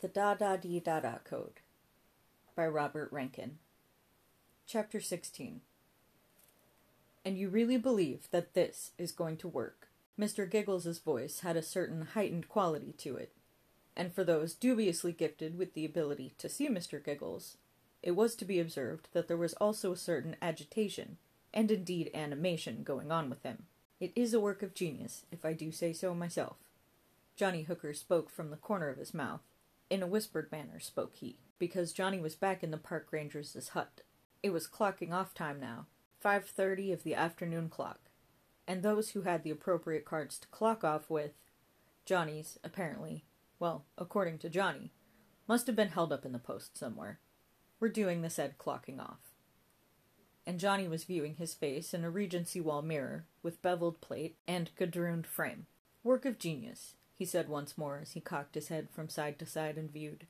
The Da Da Dee Da Da Code by Robert Rankin. Chapter 16 And you really believe that this is going to work? Mr. Giggles's voice had a certain heightened quality to it, and for those dubiously gifted with the ability to see Mr. Giggles, it was to be observed that there was also a certain agitation, and indeed animation, going on with him. It is a work of genius, if I do say so myself. Johnny Hooker spoke from the corner of his mouth. In a whispered manner spoke he, because Johnny was back in the park ranger's hut. It was clocking off time now, five thirty of the afternoon clock, and those who had the appropriate cards to clock off with, Johnny's, apparently, well, according to Johnny, must have been held up in the post somewhere, were doing the said clocking off. And Johnny was viewing his face in a Regency wall mirror, with beveled plate and gadrooned frame. Work of genius, he said once more as he cocked his head from side to side and viewed.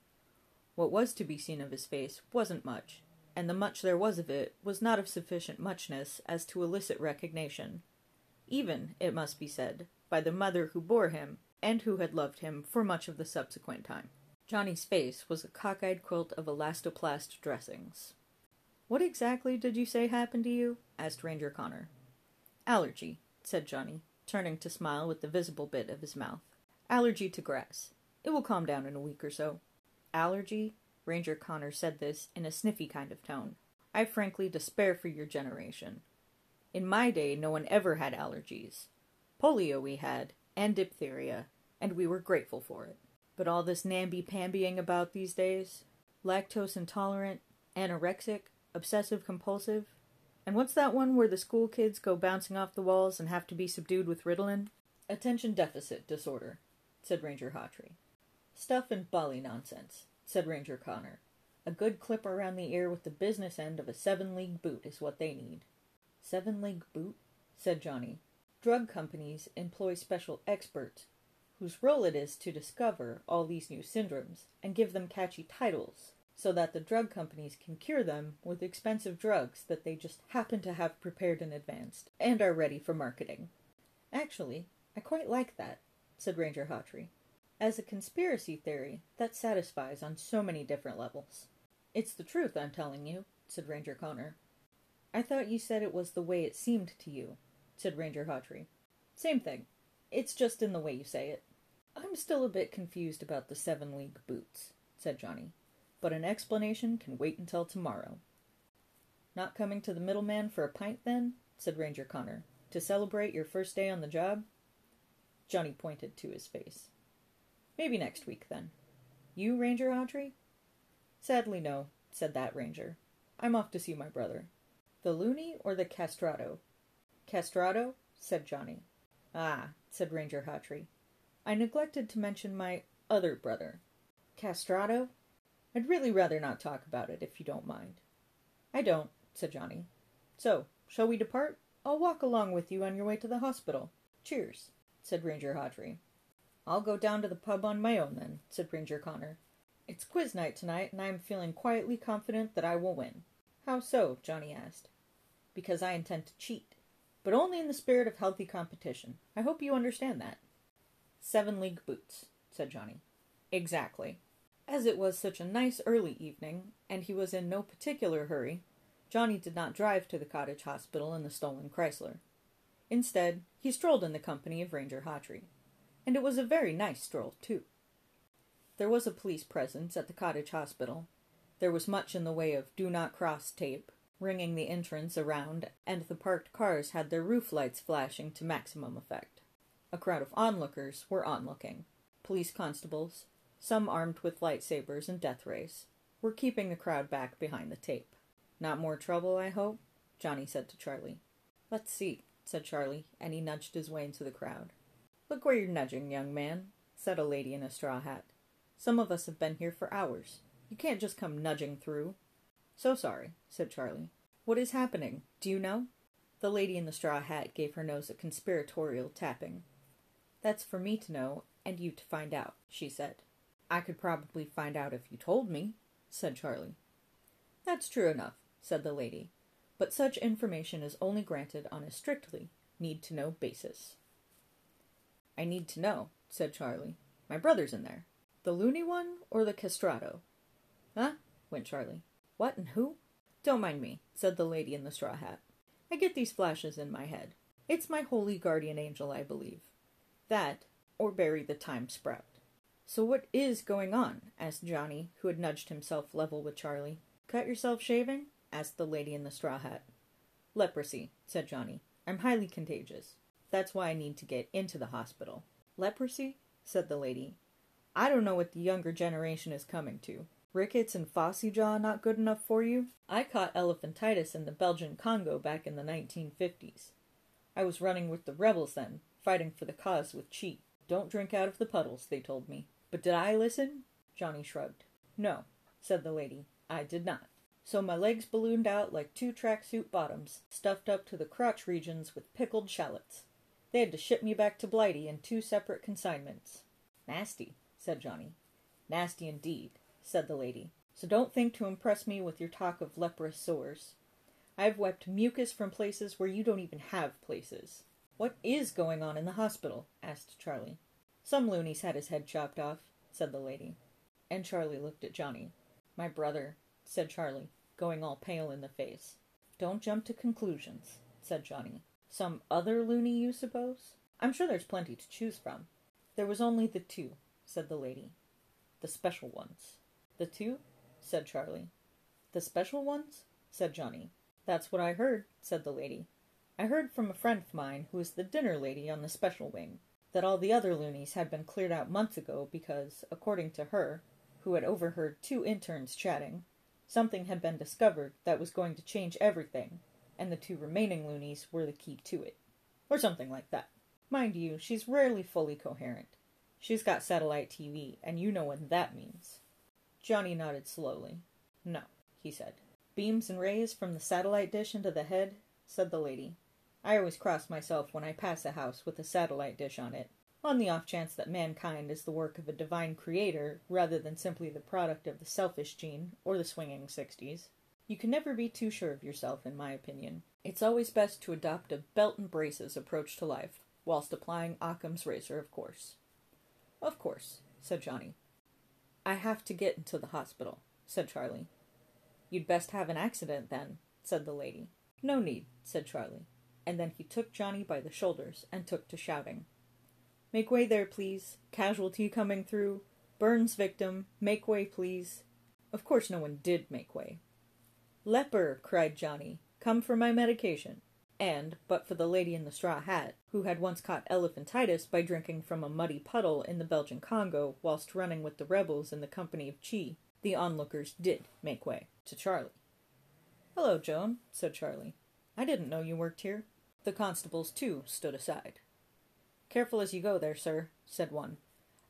What was to be seen of his face wasn't much, and the much there was of it was not of sufficient muchness as to elicit recognition. Even, it must be said, by the mother who bore him, and who had loved him for much of the subsequent time. Johnny's face was a cockeyed quilt of elastoplast dressings. What exactly did you say happened to you? asked Ranger Connor. Allergy, said Johnny, turning to smile with the visible bit of his mouth. Allergy to grass. It will calm down in a week or so. Allergy? Ranger Connor said this in a sniffy kind of tone. I frankly despair for your generation. In my day, no one ever had allergies. Polio we had, and diphtheria, and we were grateful for it. But all this namby-pambying about these days? Lactose intolerant, anorexic, obsessive compulsive? And what's that one where the school kids go bouncing off the walls and have to be subdued with Ritalin? Attention deficit disorder said Ranger Hawtrey. Stuff and bally nonsense, said Ranger Connor. A good clip around the ear with the business end of a seven league boot is what they need. Seven league boot? said Johnny. Drug companies employ special experts whose role it is to discover all these new syndromes and give them catchy titles so that the drug companies can cure them with expensive drugs that they just happen to have prepared in advance and are ready for marketing. Actually, I quite like that said Ranger Hawtrey. As a conspiracy theory, that satisfies on so many different levels. It's the truth, I'm telling you, said Ranger Connor. I thought you said it was the way it seemed to you, said Ranger Hawtrey. Same thing. It's just in the way you say it. I'm still a bit confused about the seven league boots, said Johnny, but an explanation can wait until tomorrow. Not coming to the middleman for a pint, then? said Ranger Connor. To celebrate your first day on the job? Johnny pointed to his face. Maybe next week, then. You, Ranger Hawtrey? Sadly, no, said that ranger. I'm off to see my brother. The loony or the castrato? Castrato, said Johnny. Ah, said Ranger Hawtrey. I neglected to mention my other brother. Castrato? I'd really rather not talk about it, if you don't mind. I don't, said Johnny. So, shall we depart? I'll walk along with you on your way to the hospital. Cheers said Ranger Hawtrey. I'll go down to the pub on my own then, said Ranger Connor. It's quiz night tonight, and I am feeling quietly confident that I will win. How so? Johnny asked. Because I intend to cheat, but only in the spirit of healthy competition. I hope you understand that. Seven league boots, said Johnny. Exactly. As it was such a nice early evening, and he was in no particular hurry, Johnny did not drive to the cottage hospital in the stolen Chrysler. Instead, he strolled in the company of Ranger Hawtrey. And it was a very nice stroll, too. There was a police presence at the cottage hospital. There was much in the way of do not cross tape, ringing the entrance around, and the parked cars had their roof lights flashing to maximum effect. A crowd of onlookers were onlooking. Police constables, some armed with lightsabers and death rays, were keeping the crowd back behind the tape. Not more trouble, I hope? Johnny said to Charlie. Let's see said Charlie, and he nudged his way into the crowd. Look where you're nudging, young man, said a lady in a straw hat. Some of us have been here for hours. You can't just come nudging through. So sorry, said Charlie. What is happening? Do you know? The lady in the straw hat gave her nose a conspiratorial tapping. That's for me to know, and you to find out, she said. I could probably find out if you told me, said Charlie. That's true enough, said the lady, but such information is only granted on a strictly need to know basis. I need to know, said Charlie. My brother's in there. The loony one or the castrato? Huh? went Charlie. What and who? Don't mind me, said the lady in the straw hat. I get these flashes in my head. It's my holy guardian angel, I believe. That, or Barry the time sprout. So what is going on? asked Johnny, who had nudged himself level with Charlie. Cut yourself shaving? Asked the lady in the straw hat. Leprosy, said Johnny. I'm highly contagious. That's why I need to get into the hospital. Leprosy? said the lady. I don't know what the younger generation is coming to. Rickets and phossy jaw not good enough for you? I caught elephantitis in the Belgian Congo back in the 1950s. I was running with the rebels then, fighting for the cause with Che. Don't drink out of the puddles, they told me. But did I listen? Johnny shrugged. No, said the lady. I did not. So my legs ballooned out like two tracksuit bottoms, stuffed up to the crotch regions with pickled shallots. They had to ship me back to Blighty in two separate consignments. Nasty, said Johnny. Nasty indeed, said the lady. So don't think to impress me with your talk of leprous sores. I've wept mucus from places where you don't even have places. What is going on in the hospital? asked Charlie. Some loony's had his head chopped off, said the lady. And Charlie looked at Johnny. My brother, said Charlie, going all pale in the face. Don't jump to conclusions, said Johnny. Some other loony, you suppose? I'm sure there's plenty to choose from. There was only the two, said the lady. The special ones. The two? said Charlie. The special ones? said Johnny. That's what I heard, said the lady. I heard from a friend of mine, who is the dinner lady on the special wing, that all the other loonies had been cleared out months ago because, according to her, who had overheard two interns chatting, something had been discovered that was going to change everything, and the two remaining loonies were the key to it. Or something like that. Mind you, she's rarely fully coherent. She's got satellite TV, and you know what that means. Johnny nodded slowly. No, he said. Beams and rays from the satellite dish into the head, said the lady. I always cross myself when I pass a house with a satellite dish on it, on the off chance that mankind is the work of a divine creator rather than simply the product of the selfish gene or the swinging sixties. You can never be too sure of yourself, in my opinion. It's always best to adopt a belt and braces approach to life, whilst applying Occam's razor, of course. Of course, said Johnny. I have to get into the hospital, said Charlie. You'd best have an accident, then, said the lady. No need, said Charlie, and then he took Johnny by the shoulders and took to shouting. Make way there, please. Casualty coming through. Burns victim. Make way, please. Of course, no one did make way. Leper, cried Johnny, come for my medication. And, but for the lady in the straw hat, who had once caught elephantitis by drinking from a muddy puddle in the Belgian Congo whilst running with the rebels in the company of Che, the onlookers did make way to Charlie. Hello, Joan, said Charlie. I didn't know you worked here. The constables, too, stood aside. Careful as you go there, sir, said one.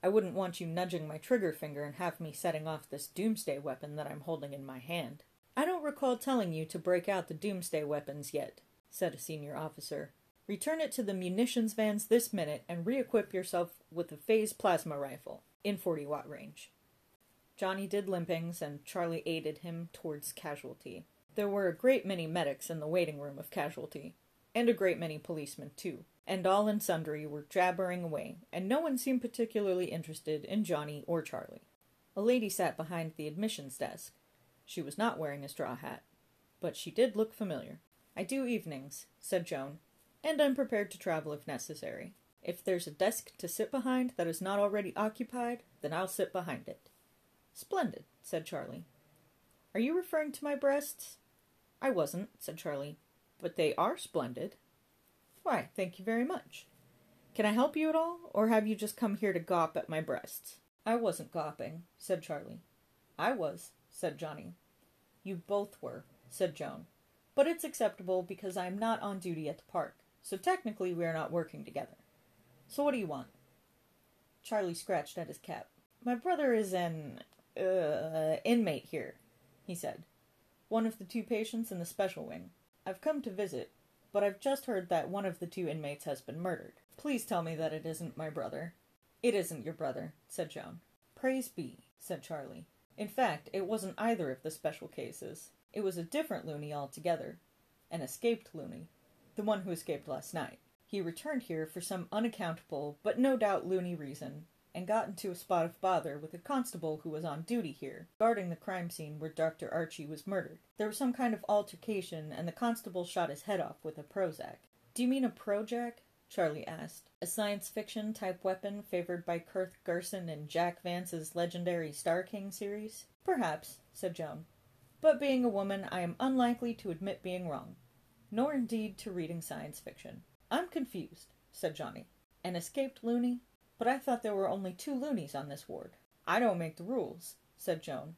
I wouldn't want you nudging my trigger finger and have me setting off this doomsday weapon that I'm holding in my hand. I don't recall telling you to break out the doomsday weapons yet, said a senior officer. Return it to the munitions vans this minute and re-equip yourself with a phase plasma rifle in 40 watt range. Johnny did limpings and Charlie aided him towards casualty. There were a great many medics in the waiting room of casualty, and a great many policemen too, and all and sundry were jabbering away, and no one seemed particularly interested in Johnny or Charlie. A lady sat behind the admissions desk, she was not wearing a straw hat, but she did look familiar. I do evenings, said Joan, and I'm prepared to travel if necessary. If there's a desk to sit behind that is not already occupied, then I'll sit behind it. Splendid, said Charlie. Are you referring to my breasts? I wasn't, said Charlie, but they are splendid. Why, thank you very much. Can I help you at all, or have you just come here to gawp at my breasts? I wasn't gawping, said Charlie. I was, said Johnny. You both were, said Joan. But it's acceptable because I am not on duty at the park, so technically we are not working together. So what do you want? Charlie scratched at his cap. My brother is an uh, inmate here, he said. One of the two patients in the special wing. I've come to visit, but I've just heard that one of the two inmates has been murdered. Please tell me that it isn't my brother. It isn't your brother, said Joan. Praise be, said Charlie. In fact, it wasn't either of the special cases. It was a different loony altogether. An escaped loony. The one who escaped last night. He returned here for some unaccountable, but no doubt loony reason, and got into a spot of bother with a constable who was on duty here, guarding the crime scene where Dr. Archie was murdered. There was some kind of altercation, and the constable shot his head off with a Prozac. Do you mean a Projac? Charlie asked. A science fiction type weapon favored by Kirth Gersen in Jack Vance's legendary Star King series? Perhaps, said Joan. But being a woman, I am unlikely to admit being wrong, nor indeed to reading science fiction. I'm confused, said Johnny. An escaped loony? But I thought there were only two loonies on this ward. I don't make the rules, said Joan.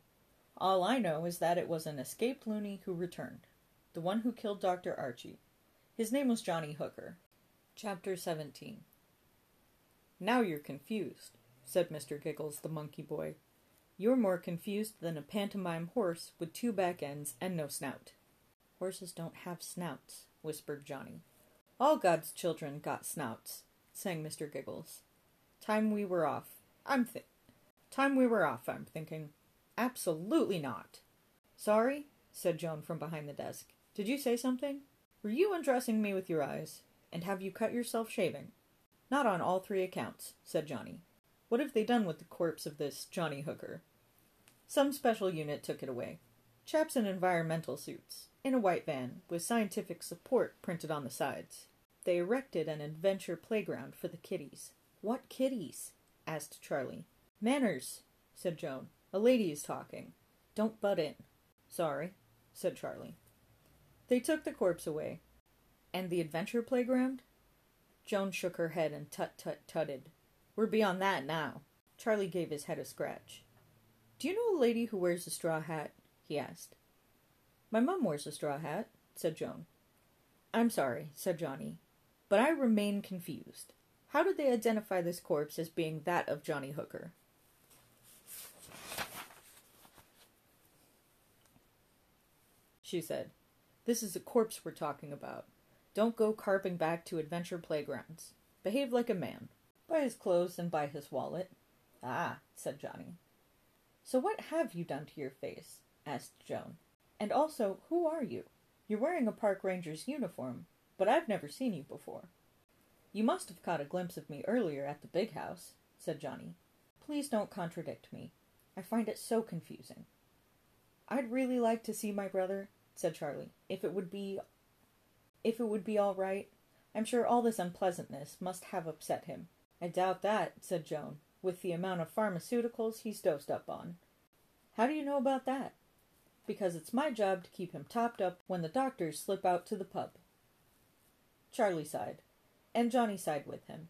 All I know is that it was an escaped loony who returned. The one who killed Dr. Archie. His name was Johnny Hooker. Chapter 17 Now you're confused, said Mr. Giggles, the monkey boy. You're more confused than a pantomime horse with two back ends and no snout. Horses don't have snouts, whispered Johnny. All God's children got snouts, sang Mr. Giggles. Time we were off. I'm thi- Time we were off, I'm thinking. Absolutely not. Sorry, said Joan from behind the desk. Did you say something? Were you undressing me with your eyes? And have you cut yourself shaving? Not on all three accounts, said Johnny. What have they done with the corpse of this Johnny Hooker? Some special unit took it away. Chaps in environmental suits, in a white van, with scientific support printed on the sides. They erected an adventure playground for the kiddies. What kiddies? asked Charlie. Manners, said Joan. A lady is talking. Don't butt in. Sorry, said Charlie. They took the corpse away. And the adventure playground? Joan shook her head and tut tut tutted. We're beyond that now. Charlie gave his head a scratch. Do you know a lady who wears a straw hat? he asked. My mum wears a straw hat, said Joan. I'm sorry, said Johnny, but I remain confused. How did they identify this corpse as being that of Johnny Hooker? She said, This is a corpse we're talking about. Don't go carping back to adventure playgrounds. Behave like a man. By his clothes and by his wallet. Ah, said Johnny. So what have you done to your face? asked Joan. And also, who are you? You're wearing a park ranger's uniform, but I've never seen you before. You must have caught a glimpse of me earlier at the big house, said Johnny. Please don't contradict me. I find it so confusing. I'd really like to see my brother, said Charlie, if it would be if it would be all right. I'm sure all this unpleasantness must have upset him. I doubt that, said Joan, with the amount of pharmaceuticals he's dosed up on. How do you know about that? Because it's my job to keep him topped up when the doctors slip out to the pub. Charlie sighed and Johnny sighed with him,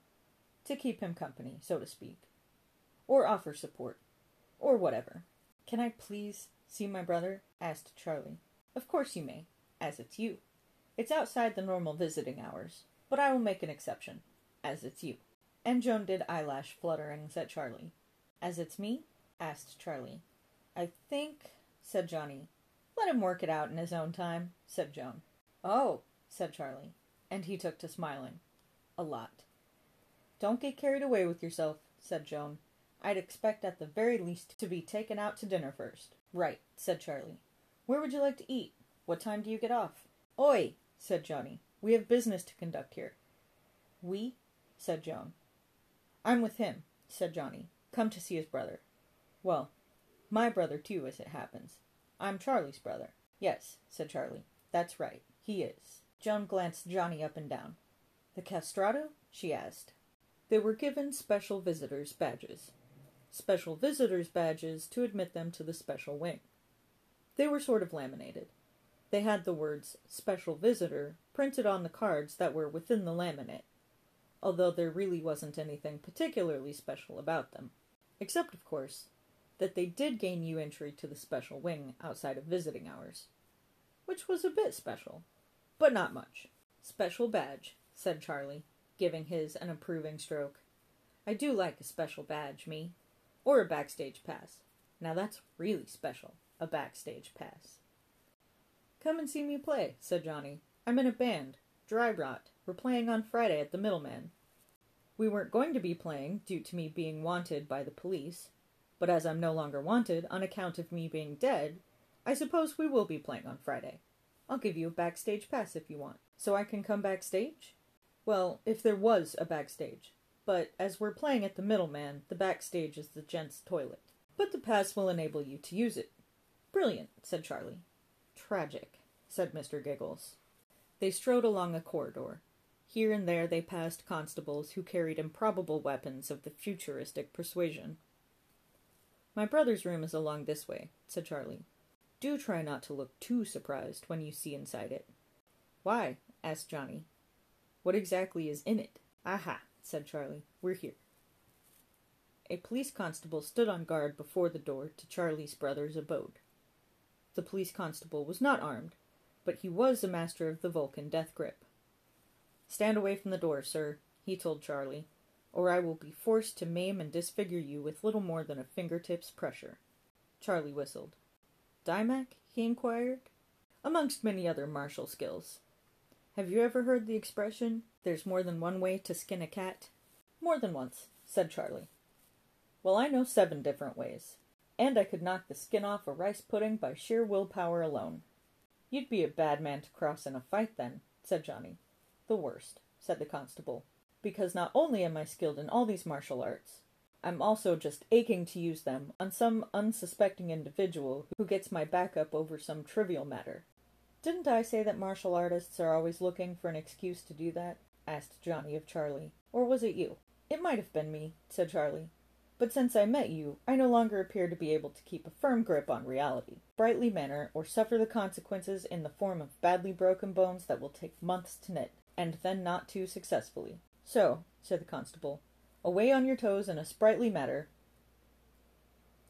to keep him company, so to speak, or offer support, or whatever. Can I please see my brother? asked Charlie. Of course you may, as it's you. It's outside the normal visiting hours, but I will make an exception, as it's you. And Joan did eyelash flutterings at Charlie. As it's me? asked Charlie. I think, said Johnny. Let him work it out in his own time, said Joan. Oh, said Charlie, and he took to smiling a lot. Don't get carried away with yourself, said Joan. I'd expect at the very least to be taken out to dinner first. Right, said Charlie. Where would you like to eat? What time do you get off? Oi, said Johnny. We have business to conduct here. We? said Joan. I'm with him, said Johnny. Come to see his brother. Well, my brother too, as it happens. I'm Charlie's brother. Yes, said Charlie. That's right. He is. Joan glanced Johnny up and down. The castrato? she asked. They were given special visitors' badges. Special visitors' badges to admit them to the special wing. They were sort of laminated. They had the words special visitor printed on the cards that were within the laminate, although there really wasn't anything particularly special about them. Except, of course, that they did gain you entry to the special wing outside of visiting hours. Which was a bit special, but not much. Special badge, said Charlie, giving his an approving stroke. I do like a special badge, me. Or a backstage pass. Now that's really special, a backstage pass. Come and see me play, said Johnny. I'm in a band. Dry Rot. We're playing on Friday at the Middleman. We weren't going to be playing due to me being wanted by the police, but as I'm no longer wanted on account of me being dead, I suppose we will be playing on Friday. I'll give you a backstage pass if you want. So I can come backstage? Well, if there was a backstage. but as we're playing at the middleman, the backstage is the gents' toilet. But the pass will enable you to use it. Brilliant, said Charlie. Tragic, said Mr. Giggles. They strode along a corridor. Here and there they passed constables who carried improbable weapons of the futuristic persuasion. My brother's room is along this way, said Charlie. Do try not to look too surprised when you see inside it. Why? asked Johnny. What exactly is in it? Aha, said Charlie. We're here. A police constable stood on guard before the door to Charlie's brother's abode. The police constable was not armed, but he was a master of the Vulcan death grip. Stand away from the door, sir, he told Charlie, or I will be forced to maim and disfigure you with little more than a fingertip's pressure. Charlie whistled. Dim Mak? he inquired. Amongst many other martial skills. Have you ever heard the expression, there's more than one way to skin a cat? More than once, said Charlie. Well, I know seven different ways. And I could knock the skin off a rice pudding by sheer willpower alone. You'd be a bad man to cross in a fight, then, said Johnny. The worst, said the constable, because not only am I skilled in all these martial arts, I'm also just aching to use them on some unsuspecting individual who gets my back up over some trivial matter. Didn't I say that martial artists are always looking for an excuse to do that? asked Johnny of Charlie. Or was it you? It might have been me, said Charlie. But since I met you, I no longer appear to be able to keep a firm grip on reality, brightly manner, or suffer the consequences in the form of badly broken bones that will take months to knit, and then not too successfully. So, said the constable, away on your toes in a sprightly manner.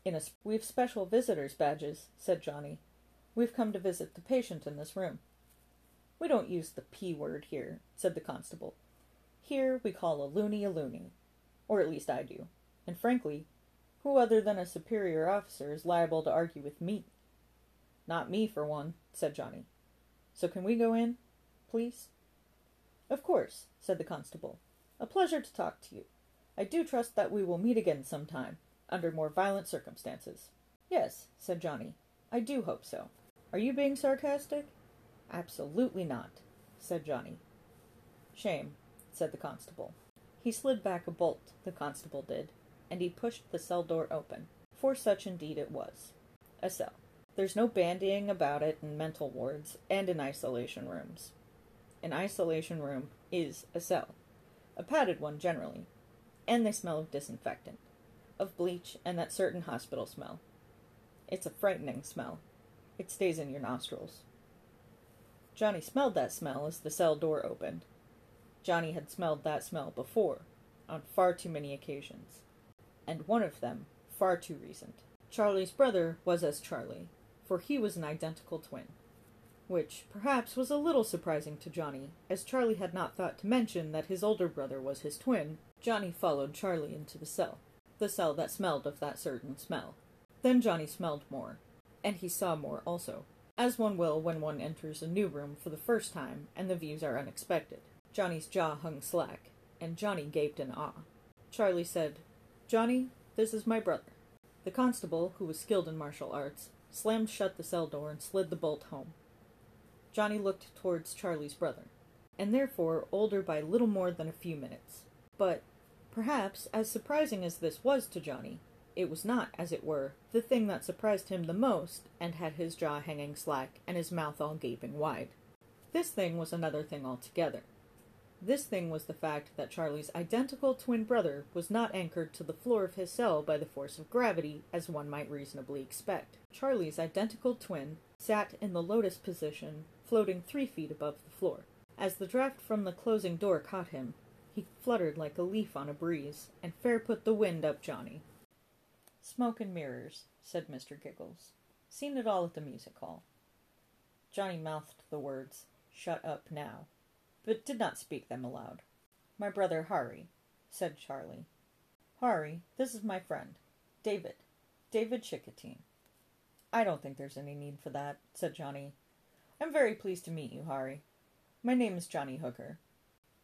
In a sp- we've special visitors' badges, said Johnny. We've come to visit the patient in this room. We don't use the P word here, said the constable. Here we call a loony a loony, or at least I do. And frankly, who other than a superior officer is liable to argue with me? Not me, for one, said Johnny. So can we go in, please? Of course, said the constable. A pleasure to talk to you. I do trust that we will meet again some time, under more violent circumstances. Yes, said Johnny. I do hope so. Are you being sarcastic? Absolutely not, said Johnny. Shame, said the constable. He slid back a bolt, the constable did, and he pushed the cell door open, for such indeed it was. A cell. There's no bandying about it in mental wards and in isolation rooms. An isolation room is a cell, a padded one generally, and they smell of disinfectant, of bleach, and that certain hospital smell. It's a frightening smell. It stays in your nostrils. Johnny smelled that smell as the cell door opened. Johnny had smelled that smell before, on far too many occasions and one of them far too recent. Charlie's brother was as Charlie, for he was an identical twin. Which, perhaps, was a little surprising to Johnny, as Charlie had not thought to mention that his older brother was his twin. Johnny followed Charlie into the cell, the cell that smelled of that certain smell. Then Johnny smelled more, and he saw more also, as one will when one enters a new room for the first time and the views are unexpected. Johnny's jaw hung slack, and Johnny gaped in awe. Charlie said, Johnny, this is my brother. The constable, who was skilled in martial arts, slammed shut the cell door and slid the bolt home. Johnny looked towards Charlie's brother, and therefore older by little more than a few minutes. But, perhaps, as surprising as this was to Johnny, it was not, as it were, the thing that surprised him the most and had his jaw hanging slack and his mouth all gaping wide. This thing was another thing altogether. This thing was the fact that Charlie's identical twin brother was not anchored to the floor of his cell by the force of gravity, as one might reasonably expect. Charlie's identical twin sat in the lotus position, floating three feet above the floor. As the draft from the closing door caught him, he fluttered like a leaf on a breeze, and fair put the wind up Johnny. Smoke and mirrors, said Mr. Giggles. Seen it all at the music hall. Johnny mouthed the words, Shut up now but did not speak them aloud. My brother Harry, said Charlie. Harry, this is my friend, David. David Chickatine. I don't think there's any need for that, said Johnny. I'm very pleased to meet you, Harry. My name is Johnny Hooker.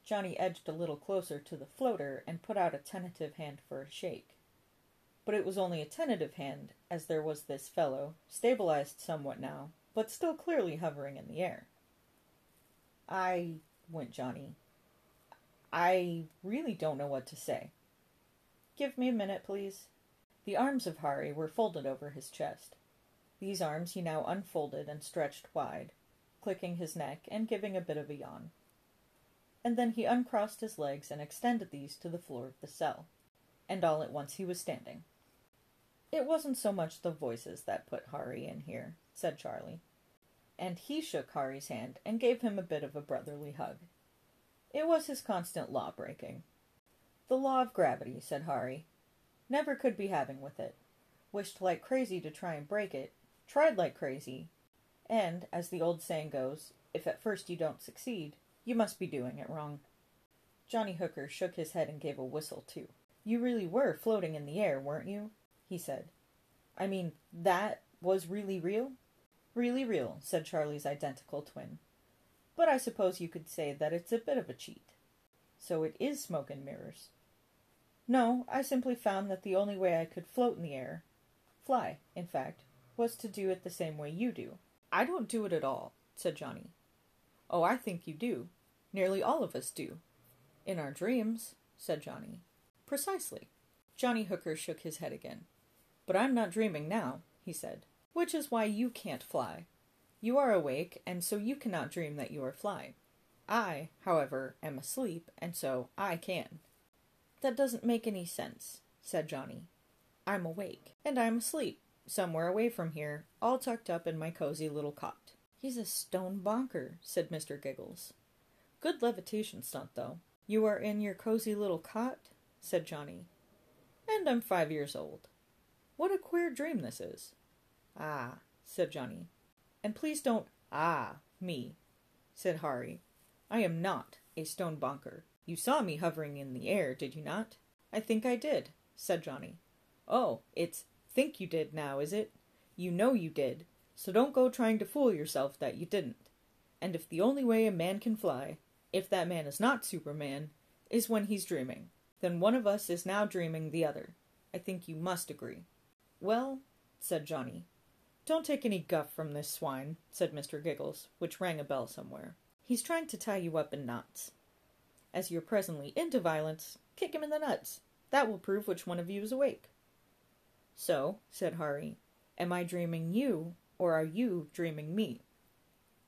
Johnny edged a little closer to the floater and put out a tentative hand for a shake. But it was only a tentative hand, as there was this fellow, stabilized somewhat now, but still clearly hovering in the air. I went Johnny. I really don't know what to say. Give me a minute, please. The arms of Hari were folded over his chest. These arms he now unfolded and stretched wide, clicking his neck and giving a bit of a yawn. And then he uncrossed his legs and extended these to the floor of the cell. And all at once he was standing. It wasn't so much the voices that put Hari in here, said Charlie. And he shook Hari's hand and gave him a bit of a brotherly hug. It was his constant law breaking. The law of gravity, said Hari. Never could be having with it. Wished like crazy to try and break it. Tried like crazy. And, as the old saying goes, if at first you don't succeed, you must be doing it wrong. Johnny Hooker shook his head and gave a whistle, too. You really were floating in the air, weren't you? He said. I mean, that was really real? Really real, said Charlie's identical twin. But I suppose you could say that it's a bit of a cheat. So it is smoke and mirrors. No, I simply found that the only way I could float in the air, fly, in fact, was to do it the same way you do. I don't do it at all, said Johnny. Oh, I think you do. Nearly all of us do. In our dreams, said Johnny. Precisely. Johnny Hooker shook his head again. But I'm not dreaming now, he said, which is why you can't fly. You are awake, and so you cannot dream that you are flying. I, however, am asleep, and so I can. That doesn't make any sense, said Johnny. I'm awake, and I'm asleep, somewhere away from here, all tucked up in my cozy little cot. He's a stone bonker, said Mr. Giggles. Good levitation stunt, though. You are in your cozy little cot? said Johnny. And I'm five years old. What a queer dream this is. Ah, said Johnny. And please don't ah me, said Hari. I am not a stone bonker. You saw me hovering in the air, did you not? I think I did, said Johnny. Oh, it's think you did now, is it? You know you did, so don't go trying to fool yourself that you didn't. And if the only way a man can fly, if that man is not Superman, is when he's dreaming, then one of us is now dreaming the other. I think you must agree. Well, said Johnny. Don't take any guff from this swine, said Mr. Giggles, which rang a bell somewhere. He's trying to tie you up in knots. As you're presently into violence, kick him in the nuts. That will prove which one of you is awake. So, said Hari, am I dreaming you, or are you dreaming me?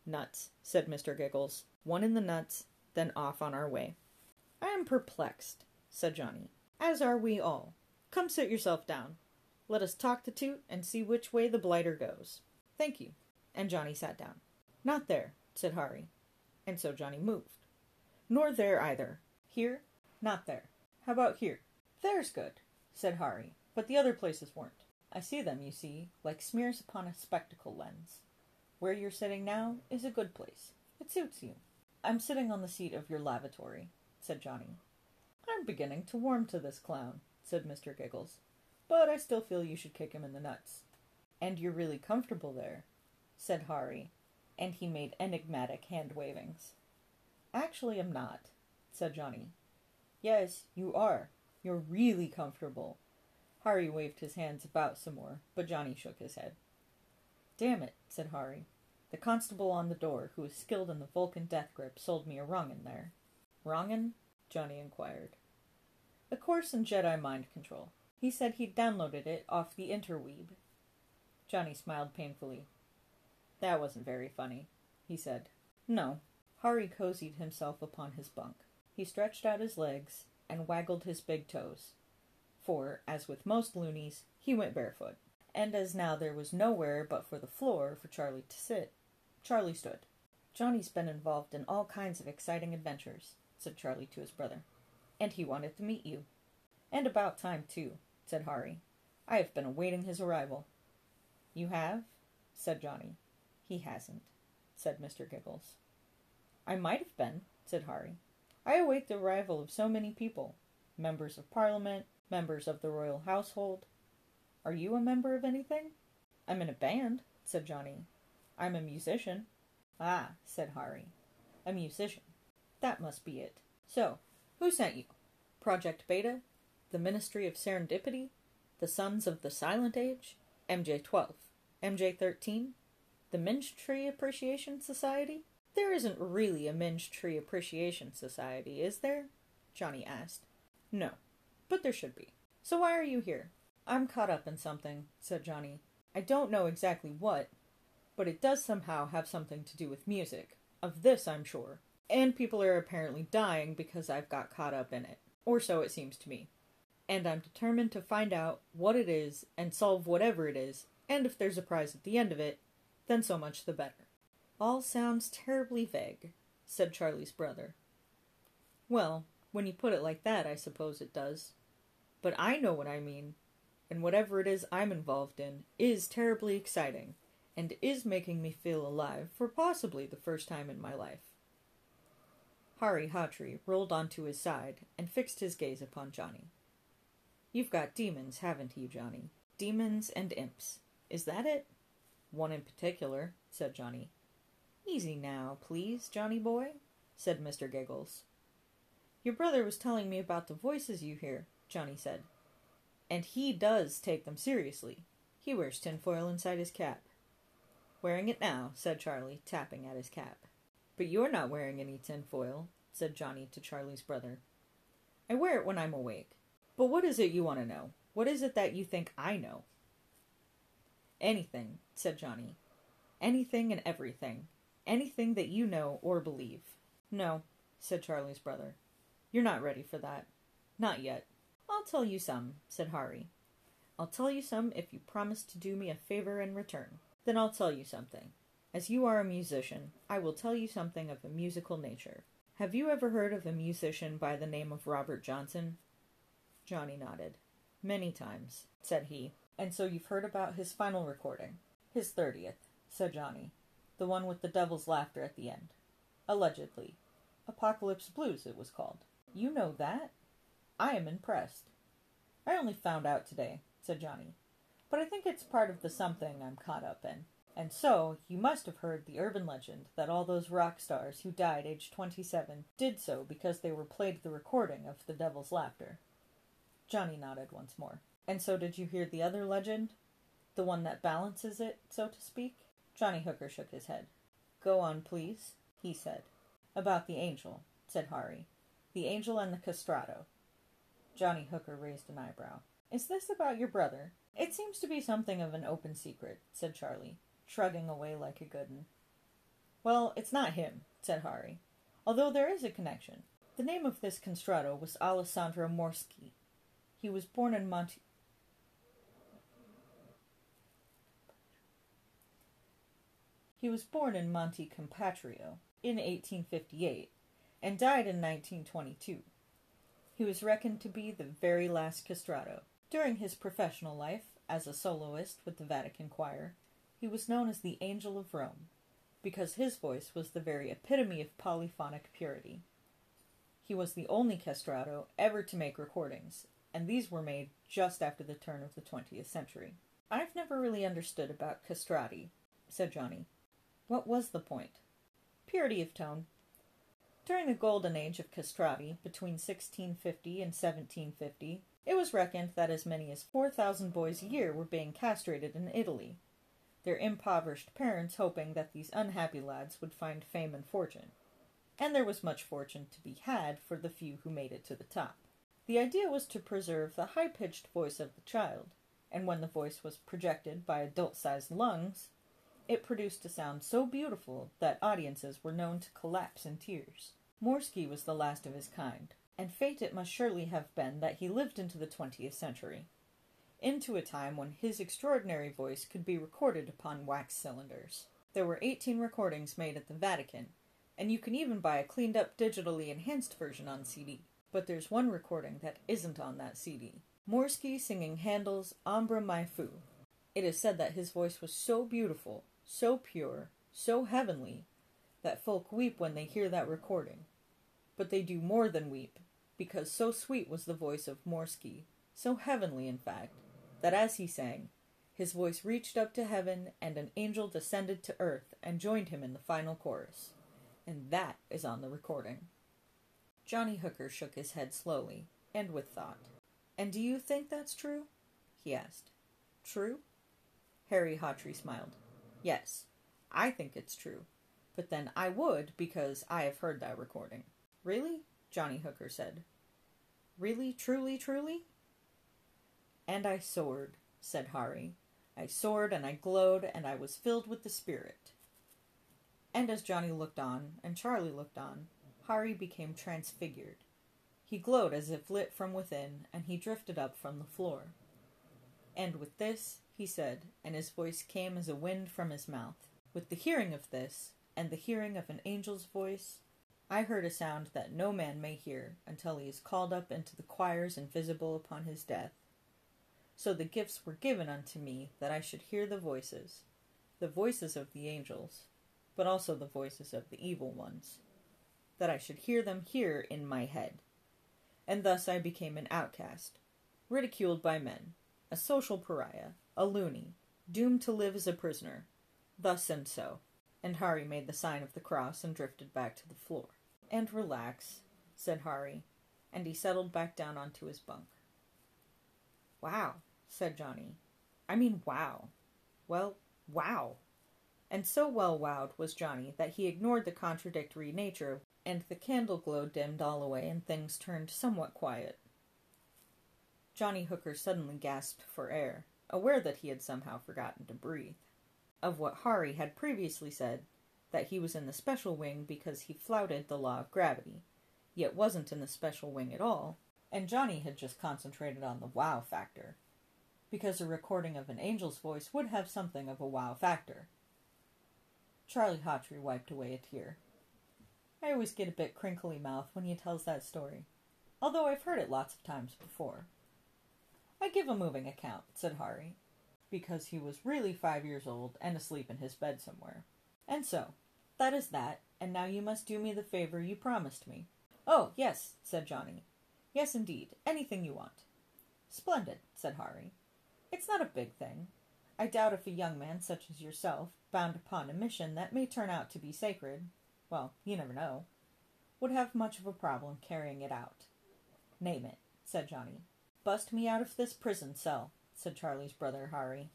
Nuts, said Mr. Giggles. One in the nuts, then off on our way. I am perplexed, said Johnny. As are we all. Come sit yourself down. Let us talk the toot and see which way the blighter goes. Thank you. And Johnny sat down. Not there, said Harry. And so Johnny moved. Nor there either. Here? Not there. How about here? There's good, said Harry, but the other places weren't. I see them, you see, like smears upon a spectacle lens. Where you're sitting now is a good place. It suits you. I'm sitting on the seat of your lavatory, said Johnny. I'm beginning to warm to this clown, said Mr. Giggles but I still feel you should kick him in the nuts. And you're really comfortable there, said Hari, and he made enigmatic hand wavings. Actually, I'm not, said Johnny. Yes, you are. You're really comfortable. Hari waved his hands about some more, but Johnny shook his head. Damn it, said Hari. The constable on the door, who is skilled in the Vulcan death grip, sold me a wrongin there. Wrongin? Johnny inquired. A course in Jedi mind control. He said he'd downloaded it off the interweeb. Johnny smiled painfully. That wasn't very funny, he said. No. Hari cozied himself upon his bunk. He stretched out his legs and waggled his big toes. For, as with most loonies, he went barefoot. And as now there was nowhere but for the floor for Charlie to sit, Charlie stood. Johnny's been involved in all kinds of exciting adventures, said Charlie to his brother. And he wanted to meet you. And about time, too said Harry. I have been awaiting his arrival. You have? said Johnny. He hasn't, said Mr. Giggles. I might have been, said Harry. I await the arrival of so many people members of Parliament, members of the royal household. Are you a member of anything? I'm in a band, said Johnny. I'm a musician. Ah, said Harry. A musician. That must be it. So, who sent you? Project Beta? The Ministry of Serendipity, the Sons of the Silent Age, MJ 12, MJ 13, the Minge Tree Appreciation Society? There isn't really a Minge Tree Appreciation Society, is there? Johnny asked. No, but there should be. So why are you here? I'm caught up in something, said Johnny. I don't know exactly what, but it does somehow have something to do with music. Of this I'm sure. And people are apparently dying because I've got caught up in it. Or so it seems to me. And I'm determined to find out what it is and solve whatever it is, and if there's a prize at the end of it, then so much the better. All sounds terribly vague, said Charlie's brother. Well, when you put it like that, I suppose it does. But I know what I mean, and whatever it is I'm involved in is terribly exciting, and is making me feel alive for possibly the first time in my life. Hari Hawtree rolled onto his side and fixed his gaze upon Johnny. You've got demons, haven't you, Johnny? Demons and imps. Is that it? One in particular, said Johnny. Easy now, please, Johnny boy, said Mr. Giggles. Your brother was telling me about the voices you hear, Johnny said. And he does take them seriously. He wears tinfoil inside his cap. Wearing it now, said Charlie, tapping at his cap. But you're not wearing any tinfoil, said Johnny to Charlie's brother. I wear it when I'm awake. But what is it you want to know? What is it that you think I know? Anything, said Johnny. Anything and everything. Anything that you know or believe. No, said Charlie's brother. You're not ready for that. Not yet. I'll tell you some, said Hari. I'll tell you some if you promise to do me a favor in return. Then I'll tell you something. As you are a musician, I will tell you something of a musical nature. Have you ever heard of a musician by the name of Robert Johnson? Johnny nodded. Many times, said he. And so you've heard about his final recording? His thirtieth, said Johnny. The one with the devil's laughter at the end. Allegedly. Apocalypse Blues, it was called. You know that? I am impressed. I only found out today, said Johnny. But I think it's part of the something I'm caught up in. And so, you must have heard the urban legend that all those rock stars who died aged 27 did so because they were played the recording of The Devil's Laughter. Johnny nodded once more. And so did you hear the other legend? The one that balances it, so to speak? Johnny Hooker shook his head. Go on, please, he said. About the angel, said Hari. The angel and the castrato. Johnny Hooker raised an eyebrow. Is this about your brother? It seems to be something of an open secret, said Charlie, shrugging away like a good un. Well, it's not him, said Hari, although there is a connection. The name of this castrato was Alessandro Moreschi. He was born in Monte. He was born in Monte Compatri in 1858 and died in 1922. He was reckoned to be the very last castrato. During his professional life, as a soloist with the Vatican Choir, he was known as the Angel of Rome, because his voice was the very epitome of polyphonic purity. He was the only castrato ever to make recordings, and these were made just after the turn of the 20th century. I've never really understood about castrati, said Johnny. What was the point? Purity of tone. During the golden age of castrati, between 1650 and 1750, it was reckoned that as many as 4,000 boys a year were being castrated in Italy, their impoverished parents hoping that these unhappy lads would find fame and fortune. And there was much fortune to be had for the few who made it to the top. The idea was to preserve the high pitched voice of the child, and when the voice was projected by adult sized lungs, it produced a sound so beautiful that audiences were known to collapse in tears. Moreschi was the last of his kind, and fate it must surely have been that he lived into the twentieth century, into a time when his extraordinary voice could be recorded upon wax cylinders. There were eighteen recordings made at the Vatican, and you can even buy a cleaned up digitally enhanced version on CD. But there's one recording that isn't on that CD. Moreschi singing Handel's Ombra mai fu. It is said that his voice was so beautiful, so pure, so heavenly, that folk weep when they hear that recording. But they do more than weep, because so sweet was the voice of Moreschi, so heavenly, in fact, that as he sang, his voice reached up to heaven, and an angel descended to earth and joined him in the final chorus. And that is on the recording. Johnny Hooker shook his head slowly, and with thought. And do you think that's true? he asked. True? Harry Hawtree smiled. Yes, I think it's true. But then I would because I have heard that recording. Really? Johnny Hooker said. Really, truly, truly? And I soared, said Harry. I soared and I glowed and I was filled with the Spirit. And as Johnny looked on, and Charlie looked on, Hari became transfigured. He glowed as if lit from within, and he drifted up from the floor. And with this, he said, and his voice came as a wind from his mouth, with the hearing of this, and the hearing of an angel's voice, I heard a sound that no man may hear until he is called up into the choirs invisible upon his death. So the gifts were given unto me that I should hear the voices, the voices of the angels, but also the voices of the evil ones, that I should hear them here in my head. And thus I became an outcast, ridiculed by men, a social pariah, a loony, doomed to live as a prisoner. Thus and so. And Hari made the sign of the cross and drifted back to the floor. And relax, said Hari, and he settled back down onto his bunk. Wow, said Johnny. I mean, wow. Well, wow. And so well wowed was Johnny that he ignored the contradictory nature, and the candle glow dimmed all away and things turned somewhat quiet. Johnny Hooker suddenly gasped for air, aware that he had somehow forgotten to breathe. Of what Hari had previously said, that he was in the special wing because he flouted the law of gravity, yet wasn't in the special wing at all, and Johnny had just concentrated on the wow factor, because a recording of an angel's voice would have something of a wow factor. Charlie Hawtrey wiped away a tear. I always get a bit crinkly mouth when he tells that story, although I've heard it lots of times before. I give a moving account, said Harry, because he was really five years old and asleep in his bed somewhere. And so, that is that, and now you must do me the favor you promised me. Oh, yes, said Johnny. Yes, indeed, anything you want. Splendid, said Harry. It's not a big thing. I doubt if a young man such as yourself, bound upon a mission that may turn out to be sacred, well, you never know, would have much of a problem carrying it out. Name it, said Johnny. Bust me out of this prison cell, said Charlie's brother Hari.